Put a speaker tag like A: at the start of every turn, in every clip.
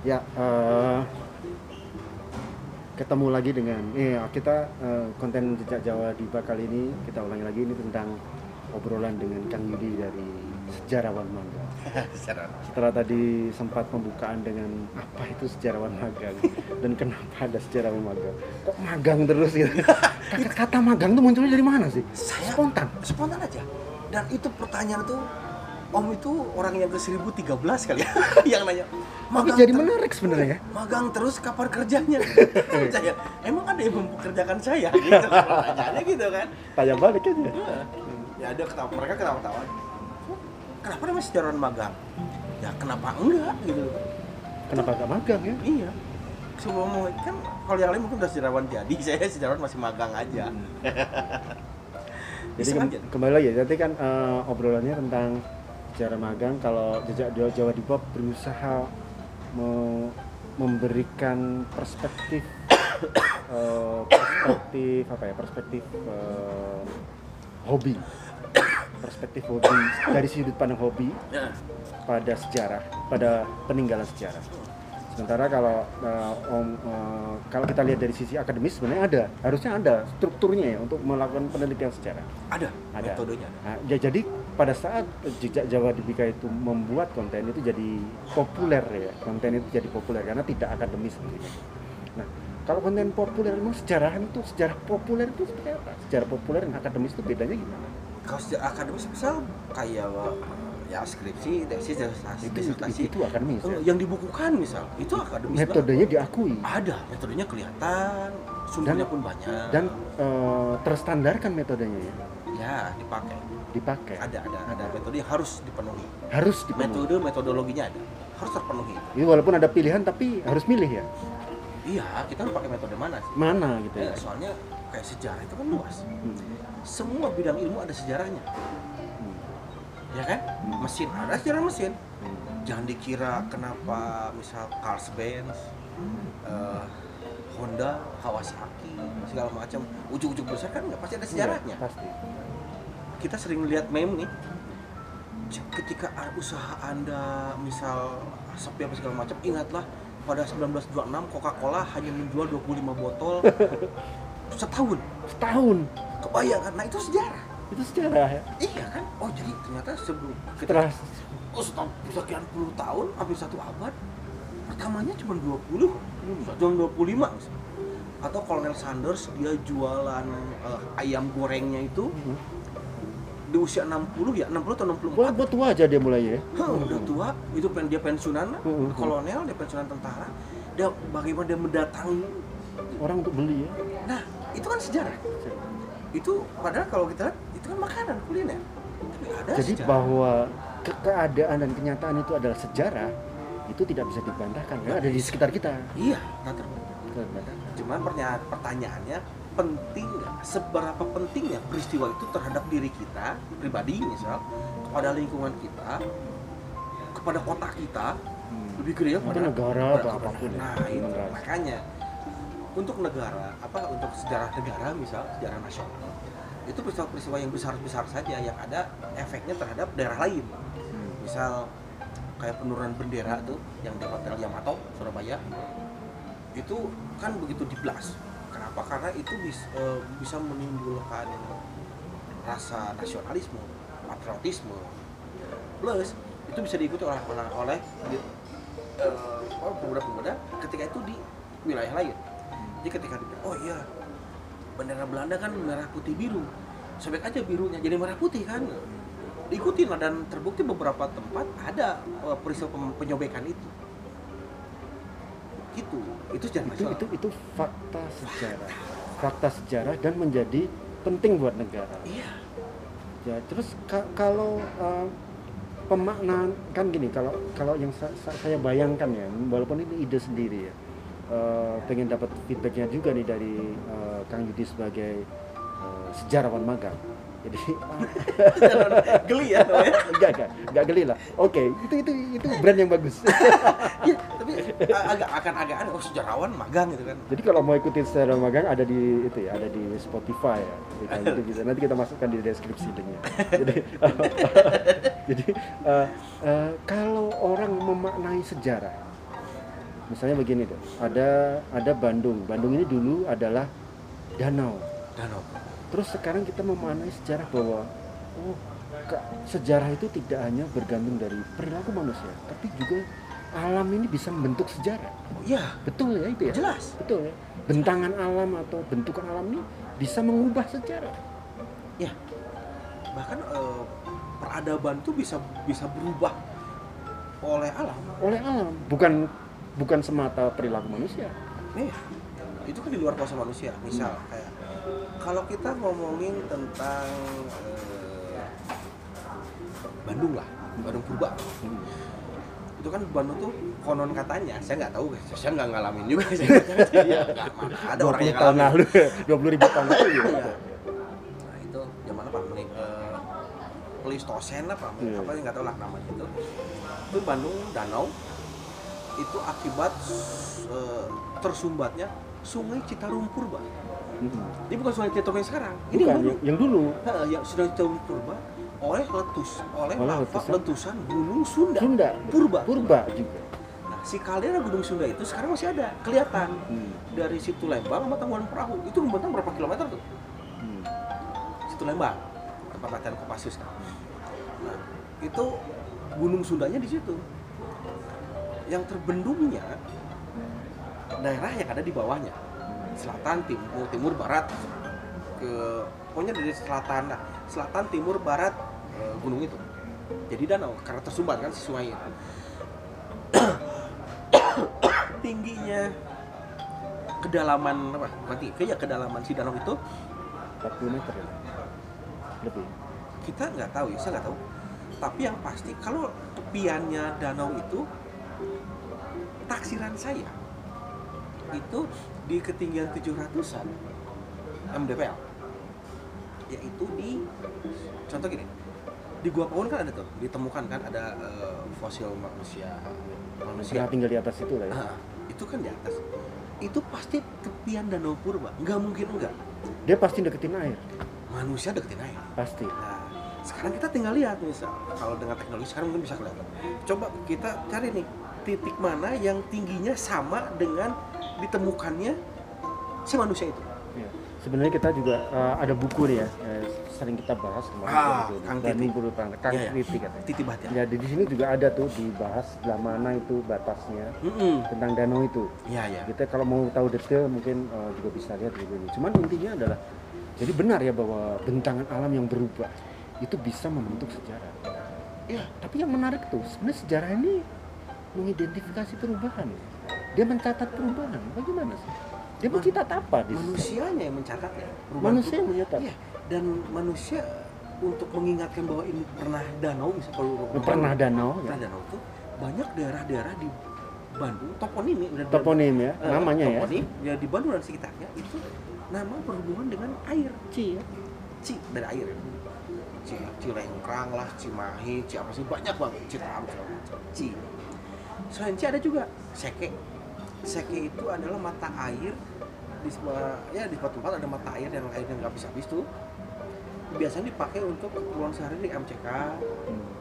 A: Ya, eh, ketemu lagi dengan iya kita eh, konten jejak Jawa di kali ini kita ulangi lagi ini tentang obrolan dengan Kang Yudi dari sejarawan mangga. Setelah tadi sempat pembukaan dengan apa itu sejarawan magang dan kenapa ada sejarawan magang. Kok magang terus gitu? Kata, kata magang tuh munculnya dari mana sih?
B: Saya-
A: Spontan.
B: Spontan aja. Dan itu pertanyaan tuh Om itu orang yang ke 1013 kali ya yang nanya.
A: Tapi jadi menarik sebenarnya ya.
B: Magang terus kapan kerjanya? saya, emang ada yang mempekerjakan saya gitu. Pertanyaannya gitu kan.
A: Tanya balik aja.
B: Ya ada ketawa, mereka ketawa-tawa. Kenapa namanya sejarawan magang? Ya kenapa enggak gitu.
A: Kenapa gak magang ya?
B: Iya. Sebelum mau kan kalau yang lain mungkin udah sejarawan jadi, saya sejarawan masih magang aja.
A: Jadi
B: Iseng
A: kem- kembali lagi ya, tadi kan eh, obrolannya tentang sejarah magang kalau jejak Jawa, Jawa di Pop berusaha me- memberikan perspektif eh, perspektif apa ya perspektif eh, hobi perspektif hobi dari sudut pandang hobi
B: Ya.
A: pada sejarah pada peninggalan sejarah sementara kalau eh, om eh, kalau kita lihat dari sisi akademis sebenarnya ada harusnya ada strukturnya ya untuk melakukan penelitian sejarah
B: Ada,
A: ada
B: metodenya.
A: Nah, ya, jadi pada saat jejak Jawa di Bika itu membuat konten itu jadi populer ya konten itu jadi populer karena tidak akademis tentunya. Nah kalau konten populer memang sejarahan itu sejarah populer itu seperti apa? Sejarah populer dan akademis itu bedanya gimana?
B: Kalau sejarah akademis misal kayak uh, ya skripsi, tesis, disertasi,
A: Itu, itu,
B: disertasi.
A: itu akademis ya.
B: Yang dibukukan misal itu akademis banget.
A: Metodenya diakui
B: ada metodenya kelihatan sumbernya pun banyak
A: dan eh, terstandarkan metodenya ya
B: ya dipakai
A: dipakai
B: ada ada ada metode yang harus dipenuhi
A: harus dipenuhi.
B: metode metodologinya ada harus terpenuhi
A: Ini walaupun ada pilihan tapi harus milih ya
B: iya kita harus pakai metode mana sih
A: mana gitu ya.
B: Ya, soalnya kayak sejarah itu kan luas
A: Hmm.
B: semua bidang ilmu ada sejarahnya
A: Hmm.
B: Ya kan? Mesin ada sejarah mesin. Jangan dikira kenapa misal Carl Benz eh, Honda Kawasaki segala macam ujuk-ujuk besar kan nggak? Pasti ada sejarahnya.
A: Iya, pasti.
B: kita sering lihat meme nih. Ketika usaha anda misal sepi apa segala macam ingatlah pada 1926 Coca-Cola hanya menjual 25 botol setahun.
A: Setahun.
B: Kebayang nah itu sejarah
A: itu sejarah ya.
B: iya kan oh jadi ternyata sebelum
A: Setelah
B: oh setelah sekian puluh tahun hampir satu abad pertamanya cuma 20 cuma 25 misal. atau Colonel Sanders dia jualan eh, ayam gorengnya itu
A: Mhm.
B: di usia 60 ya 60 atau 64
A: Buat, buat tua aja dia mulai ya.
B: Hah, udah tua, itu pen, dia pensiunan,
A: Hmm, hmm,
B: kolonel, dia pensiunan tentara. Dia bagaimana dia mendatangi.
A: Orang untuk beli ya.
B: Nah, itu kan sejarah. Itu padahal kalau kita lihat itu kan makanan kuliner. Ada
A: Jadi
B: sejarah.
A: bahwa ke keadaan dan kenyataan itu adalah sejarah itu tidak bisa dibantahkan karena ada di sekitar kita.
B: Iya, nggak ter-
A: Kita bantahkan.
B: Cuman pertanyaan pertanyaannya penting nggak? Seberapa pentingnya peristiwa itu terhadap diri kita pribadi misal kepada lingkungan kita kepada kota kita lebih gede ya pada
A: negara atau apa pun ya.
B: Nah, itu makanya untuk negara apa untuk sejarah negara misal sejarah nasional itu peristiwa-peristiwa yang besar-besar saja yang ada efeknya terhadap daerah lain.
A: Hmm.
B: Misal kayak penurunan bendera tuh yang di Hotel Yamato Surabaya itu kan begitu diblas. Kenapa? Karena itu bis- eh, bisa menimbulkan rasa nasionalisme, patriotisme. Plus itu bisa diikuti oleh oleh, oleh eh, oh, pemuda-pemuda ketika itu di wilayah lain. Jadi ketika di, oh iya bendera Belanda kan merah putih biru, sobek aja birunya jadi merah putih kan. Diikutin lah dan terbukti beberapa tempat ada eh, peristiwa penyobekan itu. Gitu, itu jangan
A: Itu itu itu fakta sejarah. Fakta sejarah dan menjadi penting buat negara.
B: Iya.
A: Ya, terus ka- kalau eh, pemaknaan kan gini, kalau kalau yang sa- sa- saya bayangkan ya, walaupun ini ide sendiri ya, eh, pengen dapat feedbacknya juga nih dari eh, Kang Yudi sebagai eh, sejarawan magang. Jadi
B: Geli ya namanya.
A: enggak enggak enggak geli lah. Oke, itu itu itu brand yang bagus.
B: Iya, tapi agak akan agak aneh oh sejarawan magang gitu kan.
A: Jadi kalau mau ikutin secara magang ada di itu ya, ada di Spotify ya. Jadi itu bisa. Nanti kita masukkan di deskripsi linknya. Jadi jadi eh, eh, kalau orang memaknai sejarah misalnya begini deh ada ada Bandung. Bandung ini dulu adalah danau.
B: Danau.
A: Terus sekarang kita memaknai sejarah bahwa oh ke- sejarah itu tidak hanya bergantung dari perilaku manusia tapi juga alam ini bisa membentuk sejarah.
B: Oh, iya.
A: Betul ya itu ya?
B: Jelas.
A: Betul ya? Bentangan alam atau bentukan alam ini bisa mengubah sejarah.
B: Ya bahkan eh, peradaban tuh bisa bisa berubah oleh alam.
A: Oleh alam. Bukan bukan semata perilaku manusia
B: Iya, itu kan di luar kuasa manusia. Misal kayak kalau kita ngomongin tentang eh, Bandung lah, Bandung Purba.
A: Hmm.
B: Itu kan Bandung tuh konon katanya, saya nggak tahu, saya nggak ngalamin juga. Saya ya, nggak, mana ada orang
A: 20
B: yang
A: tahun
B: ngalamin.
A: lalu 20 ribu tahun lalu ya
B: Iya. Nah itu zaman apa? Menik, eh, Pleistosen apa?
A: Iya.
B: Apa nggak tahu lah namanya itu. Itu Bandung Danau itu akibat eh, tersumbatnya Sungai Citarum Purba.
A: Hmm.
B: Ini bukan Sungai Citarum yang sekarang. Ini
A: bukan
B: yang dulu.
A: yang, dulu
B: Nah, yang sudah Citarum Purba oleh letus oleh,
A: Oleh
B: lava
A: letusan.
B: letusan Gunung Sunda.
A: Sunda
B: Purba.
A: purba juga
B: Nah, si kaldera Gunung Sunda itu sekarang masih ada, kelihatan.
A: Hmm.
B: Dari situ Lembang sama Tangguhan Perahu itu membentang berapa kilometer tuh?
A: Hmm.
B: situ Lembang tempat latihan Kopassus kan. Nah, itu Gunung Sundanya di situ. Yang terbendungnya daerah yang ada di bawahnya. Selatan, timur, timur, barat ke pokoknya dari selatan nah, selatan, timur, barat eh, gunung itu. Jadi danau karena tersumbat kan si sungai itu. Tingginya kedalaman apa? Tinggi, kayaknya kedalaman si danau itu
A: 40 meter ya lebih
B: kita nggak tahu ya saya nggak tahu tapi yang pasti kalau tepiannya danau itu taksiran saya itu di ketinggian 700-an mdpl yaitu di contoh gini di Gua Pawon kan ada tuh ditemukan kan ada eh, fosil manusia manusia.
A: Pernah tinggal di atas itu lah ya?
B: Ah, itu kan di atas. Itu pasti tepian danau purba. Nggak mungkin enggak
A: dia pasti deketin air.
B: Manusia deketin air.
A: Pasti.
B: Nah, sekarang kita tinggal lihat misal kalau dengan teknologi sekarang mungkin bisa kelihatan. Coba kita cari nih titik mana yang tingginya sama dengan ditemukannya si manusia itu.
A: Ya. Sebenarnya kita juga eh, ada buku nih ya, eh, sering kita bahas kemarin
B: Ah,
A: itu,
B: Kang
A: dan minggu depan, Kang
B: Iya, iya.
A: Titi katanya.
B: Titi.
A: Ya di sini juga ada tuh dibahas sebelah mana itu batasnya
B: Mm-mm.
A: tentang danau itu.
B: Iya ya.
A: Kita kalau mau tahu detail mungkin eh, juga bisa lihat di sini. Cuman intinya adalah jadi benar ya bahwa bentangan alam yang berubah itu bisa membentuk sejarah.
B: Iya.
A: Tapi yang menarik tuh sebenarnya sejarah ini mengidentifikasi perubahan. Dia mencatat perubahan. Bagaimana sih? Dia
B: Man-
A: mencatat apa di?
B: Manusianya yang mencatat ya. perubahan
A: Manusia yang mencatat.
B: Iya. Dan manusia untuk mengingatkan bahwa ini pernah danau misal kalau
A: Pernah danau ya.
B: pernah danau itu banyak daerah-daerah di Bandung toponim ya
A: Toponim ya,
B: Eh,
A: namanya ya.
B: toponim, ya di Bandung dan sekitarnya itu nama berhubungan dengan air
A: Ci ya.
B: Ci dari air Ci, Cilengkrang lah, Cimahi, Ci apa sih banyak banget Citarum segala macam. Ci selain Ci ada juga Seke Seke itu adalah mata air di semua ya di suatu tempat ada mata air yang airnya nggak habis habis tuh biasanya dipakai untuk keperluan sehari di MCK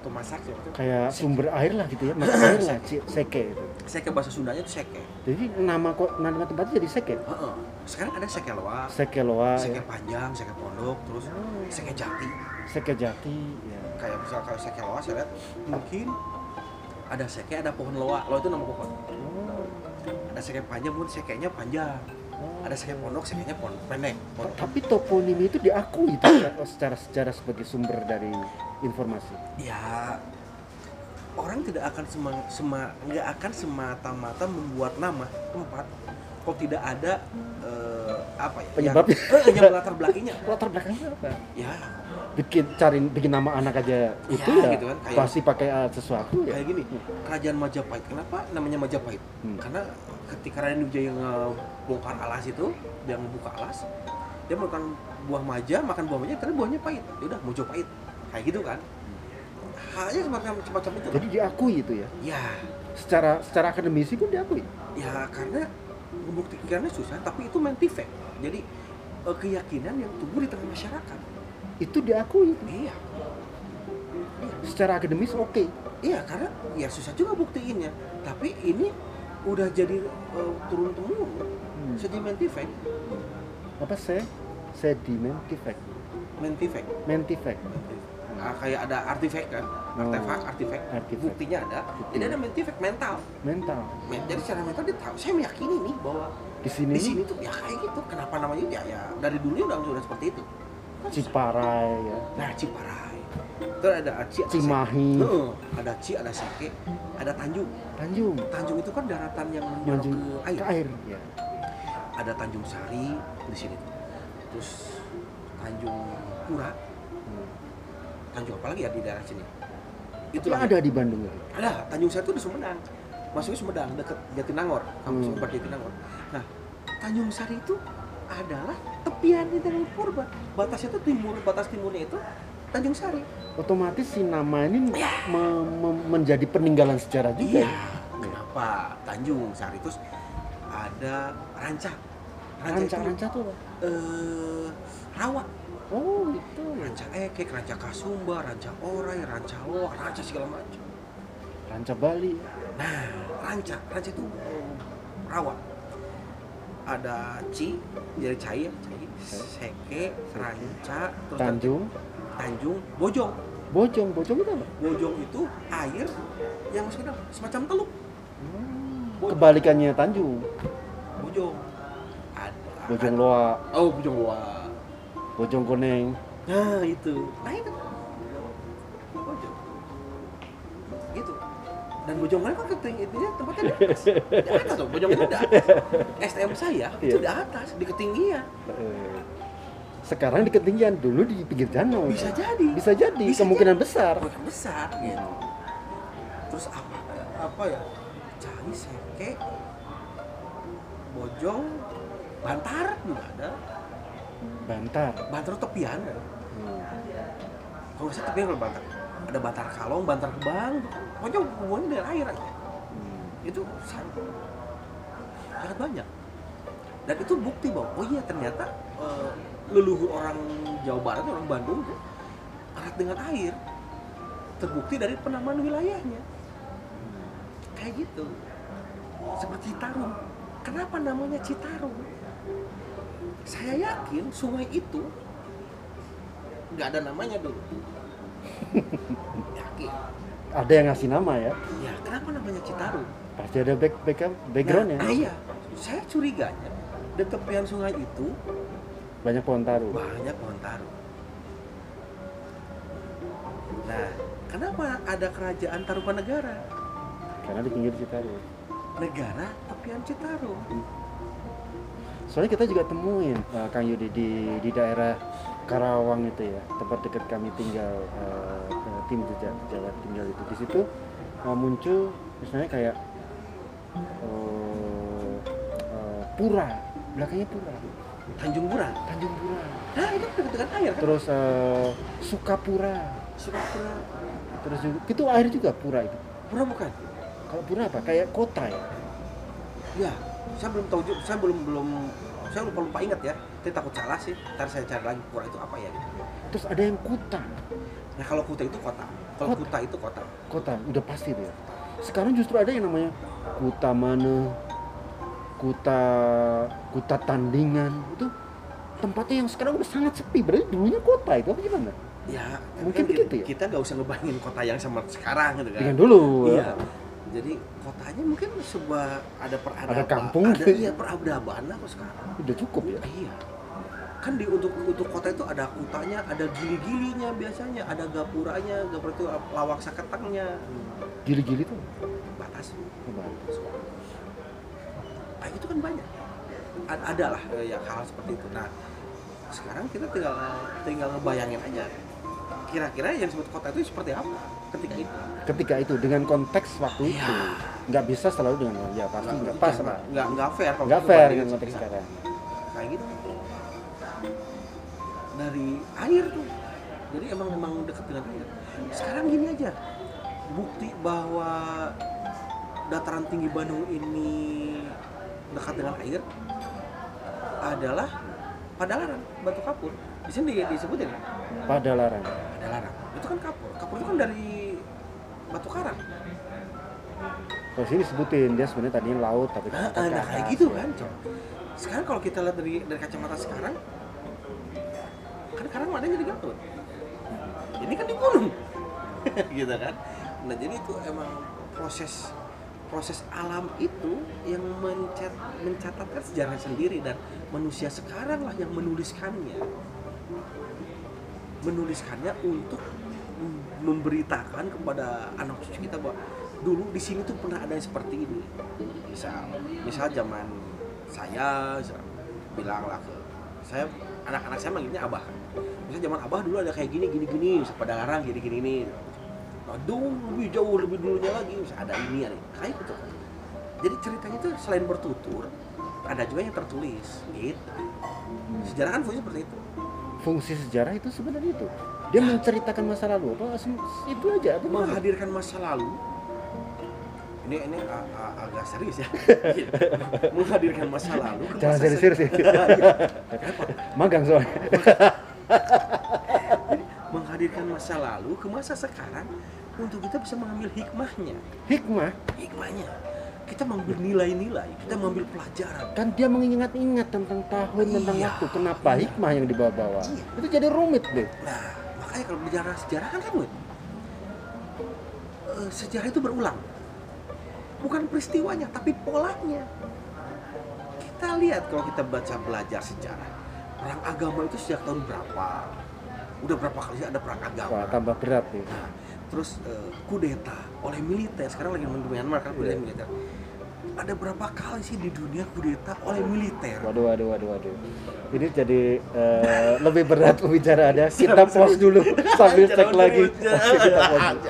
B: atau masak ya itu
A: Kayak sumber air lah gitu ya, mata air lah, seke itu.
B: Seke bahasa Sundanya itu Seke
A: Jadi nama kok nama tempatnya jadi seke.
B: Heeh. sekarang ada Seke Loa
A: Seke loa,
B: Seke
A: ya.
B: Panjang, Seke Pondok, terus Seke Jati
A: seke jati, ya.
B: kayak misal kalau seke loa saya lihat mungkin ada seke ada pohon loa. Loa itu nama pohon.
A: Oh.
B: ada seke panjang mungkin sekenya panjang. Ada seke pondok sekenya pon pendek pondok.
A: Tapi toponim itu diakui itu secara- secara sejarah sebagai sumber dari informasi.
B: ya orang tidak akan sema, sema nggak akan semata-mata membuat nama tempat kalau tidak ada eh, apa ya
A: Penyebabnya.
B: yang, eh, yang melatar belakangnya
A: Latar belakangnya apa?
B: ya
A: Bikin cari bikin nama anak aja itu
B: Ya,
A: ya,
B: gitu kan, kayak-
A: pasti pakai uh, sesuatu ya.
B: kayak gini kerajaan Majapahit kenapa namanya Majapahit
A: Hmm.
B: karena ketika Raden Wijaya ngebongkar alas itu dia ngebuka alas dia makan buah maja makan buah maja ternyata buahnya pahit ya udah Mojopahit kayak gitu kan hanya semacam semacam itu
A: Jadi diakui itu ya.
B: ya
A: Secara secara akademisi pun diakui.
B: ya karena membuktikannya susah tapi itu mentifek jadi eh, keyakinan yang tumbuh di tengah masyarakat
A: Itu diakui.
B: iya
A: Secara akademis oke.
B: Iya karena ya susah juga buktiinnya. Tapi ini udah jadi uh, turun temurun
A: Hmm.
B: sedimentifek
A: Apa se? Sedimentifek.
B: mentifek
A: Mentifek.
B: Ah, kayak ada artifak kan
A: Oh.
B: artefak artifak
A: Artifak.
B: buktinya ada
A: Bukti.
B: jadi ada mentifek mental
A: Mental.
B: Men- jadi secara mental dia tahu saya meyakini nih bahwa
A: Di sini,
B: di sini tuh ya kayak gitu kenapa namanya ya ya dari dulu udah sudah seperti itu Kan
A: Ciparai ya.
B: nah Ciparai terus ada Ci ada
A: Cimahi.
B: Heeh, ada Ci ada Seke ada Tanjung
A: Tanjung.
B: Tanjung itu kan daratan yang menjorok
A: Tanjung
B: ke air
A: ke air. Ya.
B: ada Tanjung Sari di sini tuh. terus Tanjung Pura
A: Hmm.
B: Tanjung apa lagi ya di daerah sini
A: Itu
B: itulah
A: ada di Bandung ya.
B: ada Tanjung Sari itu di Sumedang masuknya Sumedang deket Jatinangor kampus
A: Hmm.
B: Jatinangor nah Tanjung Sari itu adalah tepian di Tanjung Purba batasnya itu timur batas timurnya itu Tanjung Sari
A: Otomatis si nama ini
B: Ya.
A: me- me- menjadi peninggalan sejarah juga.
B: iya
A: ya?
B: kenapa Tanjung Sari terus ada Ranca Ranca,
A: Ranca,
B: itu
A: ranca tuh apa?
B: eh, rawa
A: Oh gitu.
B: ranca ekek, ranca kasumba, ranca orai, ranca loak, ranca segala macam.
A: Ranca Bali.
B: Nah, ranca, ranca itu rawa. Ada ci, dari cai ya, cai, seke, ranca, terus
A: Tanjung.
B: tanjung, bojong.
A: Bojong, bojong itu apa?
B: Bojong itu air yang masuk ke semacam teluk. Bojong.
A: Kebalikannya Tanjung.
B: Bojong. Ada.
A: Bojong Loa,
B: Oh, bojong loa.
A: Bojong Koneng.
B: Nah, itu. Nah, itu. Bojong kan keting intinya tempatnya di atas. Di atas tuh, bojong itu di atas. STM saya itu
A: Iya.
B: di atas, di ketinggian.
A: Eh, Sekarang di ketinggian, dulu di pinggir danau.
B: Bisa jadi.
A: Bisa jadi,
B: Bisa
A: kemungkinan besar.
B: Bukan besar gitu. Terus apa apa ya? Cari seke bojong bantar juga ada.
A: Bantar.
B: Bantar tepian kan.
A: Hmm.
B: Kalau salah tepian kalau bantar. Ada bantar kalong, bantar kebang, pokoknya hubungannya dengan air aja.
A: Hmm.
B: itu sangat, banyak. Dan itu bukti bahwa oh iya ternyata eh, leluhur orang Jawa Barat orang Bandung tuh erat dengan air. Terbukti dari penamaan wilayahnya. Kayak gitu. Seperti Citarum. Kenapa namanya Citarum? Saya yakin sungai itu nggak ada namanya dulu yakin
A: Ada yang ngasih nama ya.
B: ya kenapa namanya Citarum
A: Pasti ada back, back backgroundnya.
B: Nah, iya, saya curiganya di tepian sungai itu
A: Banyak pohon taruh.
B: banyak pohon taru. Nah, kenapa ada kerajaan Tarumanegara?
A: Karena di pinggir Citarum.
B: Negara tepian Citarum.
A: Soalnya kita juga temuin eh, Kang Yudi di di daerah Karawang itu ya, tempat dekat kami tinggal eh, tim jejak Jawa tinggal itu. Di situ eh, muncul misalnya kayak eh, eh, pura, belakangnya pura,
B: Tanjung Pura.
A: Tanjung Pura.
B: Nah, itu dekat air kan?
A: Terus eh, Sukapura,
B: Sukapura.
A: terus juga itu air juga pura itu.
B: Pura bukan?
A: Kalau pura apa? Kayak kota ya.
B: Ya, saya belum tahu juga. Saya belum belum saya lupa lupa ingat ya. Saya takut salah sih. Ntar saya cari lagi pura itu apa ya. Gitu.
A: Terus ada yang kuta,
B: Nah, kalau Kuta itu kota. Kalau
A: Kota.
B: Kuta itu kota.
A: kota udah pasti tuh ya. Sekarang justru ada yang namanya kuta mana, kuta kuta tandingan itu tempatnya yang sekarang udah sangat sepi. Berarti dulunya kota itu apa gimana?
B: Ya, tapi
A: Mungkin
B: kan
A: begitu ya?
B: Kita nggak usah ngebayangin kota yang sama sekarang gitu kan.
A: Dengan dulu.
B: Iya. Jadi kotanya mungkin sebuah ada peradaban.
A: Ada kampung
B: Ada
A: gitu.
B: iya peradaban apa sekarang.
A: Udah cukup ya.
B: Iya. Kan di untuk untuk kota itu ada kutanya, ada gili-gilinya biasanya, ada gapuranya, gapura itu lawak saketangnya,
A: Gili-gili tuh.
B: batas.
A: Coba.
B: Nah, itu kan banyak. Ada lah eh, ya hal seperti itu. Nah, sekarang kita tinggal tinggal ngebayangin aja kira-kira yang disebut kota itu seperti apa ketika itu.
A: Ketika itu dengan konteks waktu itu
B: Iya.
A: nggak bisa selalu dengan ya pasti nggak pas lah.
B: nggak nggak fair kalau
A: Nggak fair dengan konteks
B: sekarang. kayak gitu dari air tuh jadi emang emang dekat dengan air sekarang gini aja bukti bahwa dataran tinggi Bandung ini dekat dengan air adalah Padalarang Batu Kapur di sini di- disebutin ya
A: Pada larang.
B: Padalarang itu kan kapur kapur itu kan dari batu karang
A: Kalau sini disebutin dia sebenarnya tadinya laut tapi
B: Nah,
A: ke
B: nah, kayak gitu kan. Sekarang kalau kita lihat dari dari kacamata sekarang, kan sekarang mana jadi Garut. Ini kan di gunung, gitu kan. Nah jadi itu emang proses proses alam itu yang mencat, mencatatkan sejarah sendiri dan manusia sekarang lah yang menuliskannya menuliskannya untuk memberitakan kepada anak cucu kita bahwa dulu di sini tuh pernah ada yang seperti ini. Misal misal zaman saya misal, bilang lah ke saya anak-anak saya manggilnya abah. Misal zaman abah dulu ada kayak gini gini gini pada larang gini gini nih nah, dulu lebih jauh lebih dulunya lagi misal ada ini ada ini. kayak gitu. Jadi ceritanya tuh selain bertutur ada juga yang tertulis gitu. Sejarah kan fungsinya seperti itu
A: Fungsi sejarah itu sebenarnya itu. Dia menceritakan masa lalu apa itu aja gimana?
B: menghadirkan masa lalu ini ini a- a- agak serius ya menghadirkan masa lalu
A: Jangan
B: masa
A: serius-serius
B: se-
A: ya.
B: Kenapa?
A: Magang soalnya.
B: menghadirkan masa lalu ke masa sekarang untuk kita bisa mengambil hikmahnya
A: Hikmah
B: hikmahnya kita mengambil nilai-nilai kita mengambil pelajaran.
A: Kan dia mengingat-ingat tentang tahun tentang
B: Iya.
A: waktu. Kenapa hikmah yang dibawa-bawa?
B: Iya.
A: itu jadi rumit deh.
B: Nah makanya kalau bicara sejarah kan rumit. Eh, sejarah itu berulang. Bukan peristiwanya tapi polanya. Kita lihat kalau kita baca belajar sejarah perang agama itu sejak tahun berapa? Udah berapa kali ada perang agama?
A: Wah tambah berat nih.
B: Nah, terus eh, kudeta oleh militer. Sekarang lagi di Myanmar kan kudeta
A: Iya.
B: militer ada berapa kali sih di dunia kudeta oleh militer?
A: Waduh waduh waduh waduh. Ini jadi eh, lebih berat pembicaranya kita pause dulu sambil cek lagi. kita pause.